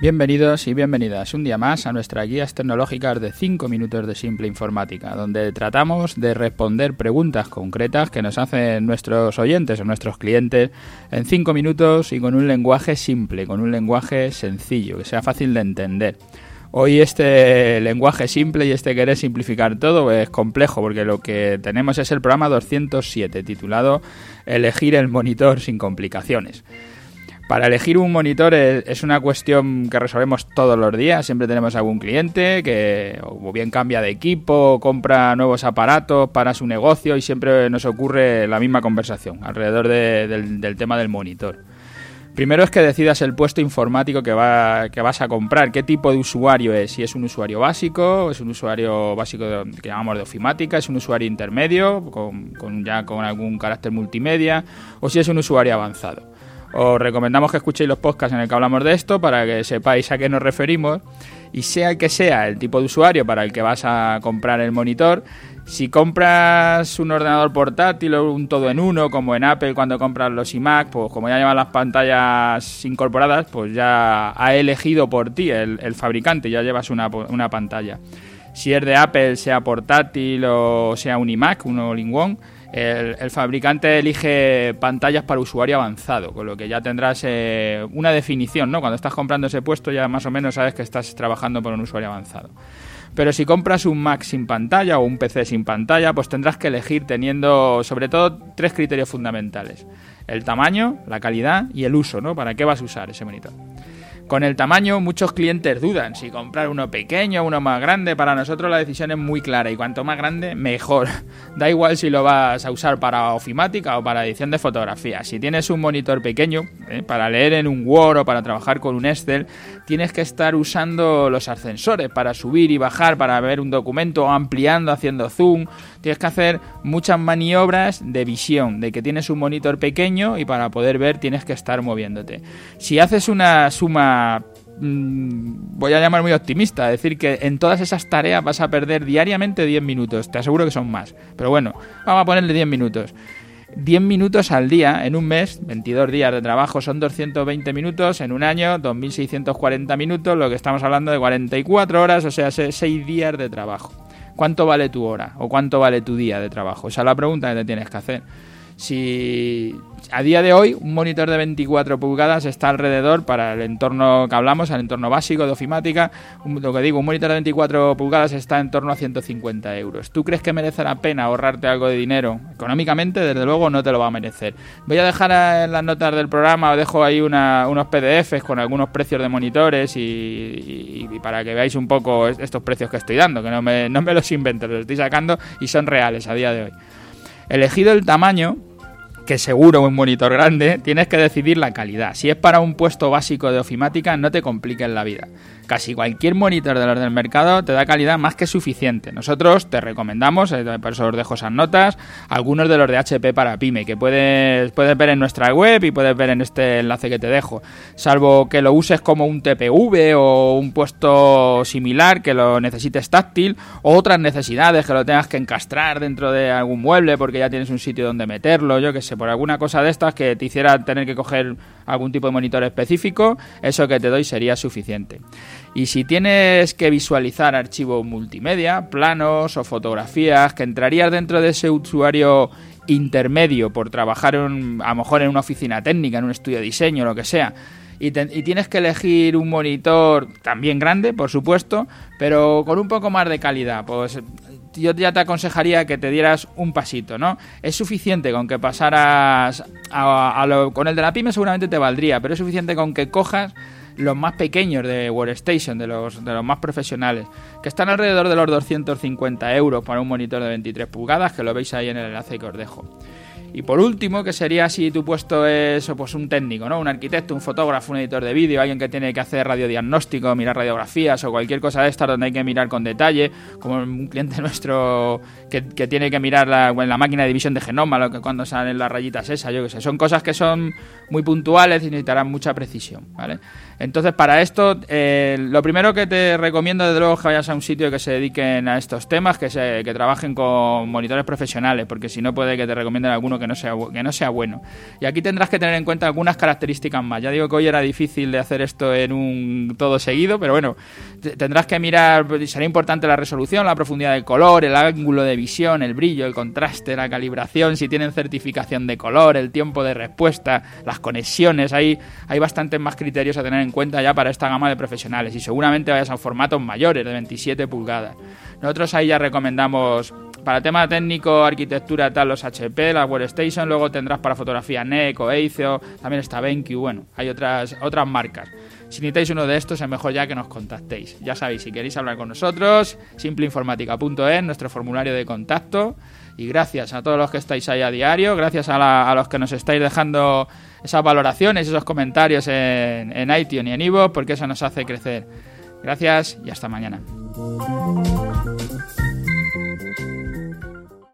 Bienvenidos y bienvenidas un día más a nuestras guías tecnológicas de 5 minutos de simple informática, donde tratamos de responder preguntas concretas que nos hacen nuestros oyentes o nuestros clientes en 5 minutos y con un lenguaje simple, con un lenguaje sencillo, que sea fácil de entender. Hoy este lenguaje simple y este querer simplificar todo es complejo porque lo que tenemos es el programa 207 titulado Elegir el monitor sin complicaciones. Para elegir un monitor es, una cuestión que resolvemos todos los días. Siempre tenemos algún cliente que o bien cambia de equipo, compra nuevos aparatos para su negocio y siempre nos ocurre la misma conversación alrededor del, tema del monitor. Primero es que decidas el puesto informático que, va, que vas a comprar, qué tipo de usuario es, si es un usuario básico, es un usuario básico que llamamos de ofimática, es un usuario intermedio, con, ya con algún carácter multimedia, o si es un usuario avanzado. Os recomendamos que escuchéis los podcasts en el que hablamos de esto para que sepáis a qué nos referimos y sea el que sea el tipo de usuario para el que vas a comprar el monitor, si compras un ordenador portátil o un todo en uno, como en Apple cuando compras los iMac, pues como ya llevan las pantallas incorporadas, pues ya ha elegido por ti el, fabricante, ya llevas una, una, pantalla. Si es de Apple, sea portátil o sea un iMac, un all-in-one, el, fabricante elige pantallas para usuario avanzado, con lo que ya tendrás eh, una definición, ¿no? Cuando estás comprando ese puesto ya más o menos sabes que estás trabajando por un usuario avanzado. Pero si compras un Mac sin pantalla o un PC sin pantalla, pues tendrás que elegir teniendo sobre todo tres criterios fundamentales. El tamaño, la calidad y el uso, ¿no? ¿Para qué vas a usar ese monitor? Con el tamaño, muchos clientes dudan si comprar uno pequeño o uno más grande. Para nosotros la decisión es muy clara y cuanto más grande, mejor. Da igual si lo vas a usar para ofimática o para edición de fotografía. Si tienes un monitor pequeño, eh, para leer en un Word o para trabajar con un Excel, tienes que estar usando los ascensores para subir y bajar, para ver un documento, ampliando, haciendo zoom. Tienes que hacer muchas maniobras de visión, de que tienes un monitor pequeño y para poder ver tienes que estar moviéndote. Si haces una suma Mm, voy a llamar muy optimista, decir que en todas esas tareas vas a perder diariamente 10 minutos, te aseguro que son más, pero bueno, vamos a ponerle 10 minutos. 10 minutos al día en un mes, 22 días de trabajo son 220 minutos, en un año 2640 minutos, lo que estamos hablando de 44 horas, o sea, 6 días de trabajo. ¿Cuánto vale tu hora o cuánto vale tu día de trabajo? Esa es la pregunta que te tienes que hacer. Si a día de hoy un monitor de 24 pulgadas está alrededor para el entorno que hablamos, el entorno básico de ofimática, lo que digo, un monitor de 24 pulgadas está en torno a 150 euros. ¿Tú crees que merece la pena ahorrarte algo de dinero? Económicamente, desde luego, no te lo va a merecer. Voy a dejar en las notas del programa, os dejo ahí unos PDFs con algunos precios de monitores y, para que veáis un poco estos precios que estoy dando, que no me, no me los invento, los estoy sacando y son reales a día de hoy. Elegido el tamaño, que seguro un monitor grande, tienes que decidir la calidad. Si es para un puesto básico de ofimática, no te compliques la vida casi cualquier monitor de los del mercado te da calidad más que suficiente. Nosotros te recomendamos, eh, por eso os dejo esas notas, algunos de los de HP para Pyme, que puedes, puedes ver en nuestra web y puedes ver en este enlace que te dejo. Salvo que lo uses como un TPV o un puesto similar, que lo necesites táctil, o otras necesidades, que lo tengas que encastrar dentro de algún mueble porque ya tienes un sitio donde meterlo, yo que sé, por alguna cosa de estas que te hiciera tener que coger algún tipo de monitor específico, eso que te doy sería suficiente. Y si tienes que visualizar archivos multimedia, planos o fotografías, que entrarías dentro de ese usuario intermedio por trabajar a lo mejor en una oficina técnica, en un estudio de diseño, lo que sea, y, tienes que elegir un monitor también grande, por supuesto, pero con un poco más de calidad, pues yo ya te aconsejaría que te dieras un pasito, ¿no? Es suficiente con que pasaras a, con el de la pyme seguramente te valdría, pero es suficiente con que cojas los más pequeños de Workstation, de los, de los más profesionales, que están alrededor de los 250 euros para un monitor de 23 pulgadas, que lo veis ahí en el enlace que os dejo. Y por último, que sería si tu puesto es pues, un técnico, ¿no? Un arquitecto, un fotógrafo, un editor de vídeo, alguien que tiene que hacer radiodiagnóstico, mirar radiografías o cualquier cosa de estas donde hay que mirar con detalle, como un cliente nuestro que, tiene que mirar la, en la máquina de división de genoma, lo que cuando salen las rayitas esas, yo que sé. Son cosas que son muy puntuales y necesitarán mucha precisión, ¿vale? Entonces, para esto, eh, lo primero que te recomiendo, desde luego, es que vayas a un sitio que se dediquen a estos temas, que, se, que trabajen con monitores profesionales, porque si no puede que te recomienden alguno que no sea, que no sea bueno. Y aquí tendrás que tener en cuenta algunas características más. Ya digo que hoy era difícil de hacer esto en un todo seguido, pero bueno, tendrás que mirar, será importante la resolución, la profundidad del color, el ángulo de visión, el brillo, el contraste, la calibración, si tienen certificación de color, el tiempo de respuesta, las conexiones, hay, hay bastantes más criterios a tener en cuenta ya para esta gama de profesionales y seguramente vayas a formatos mayores de 27 pulgadas. Nosotros ahí ya recomendamos para tema técnico, arquitectura, tal, los HP, la Workstation, luego tendrás para fotografía NEC o también está BenQ, bueno, hay otras, otras marcas. Si necesitáis uno de estos, es mejor ya que nos contactéis. Ya sabéis, si queréis hablar con nosotros, simpleinformática.es, nuestro formulario de contacto. Y gracias a todos los que estáis ahí a diario, gracias a, los que nos estáis dejando esas valoraciones, esos comentarios en, en iTunes y en Ivo, porque eso nos hace crecer. Gracias y hasta mañana.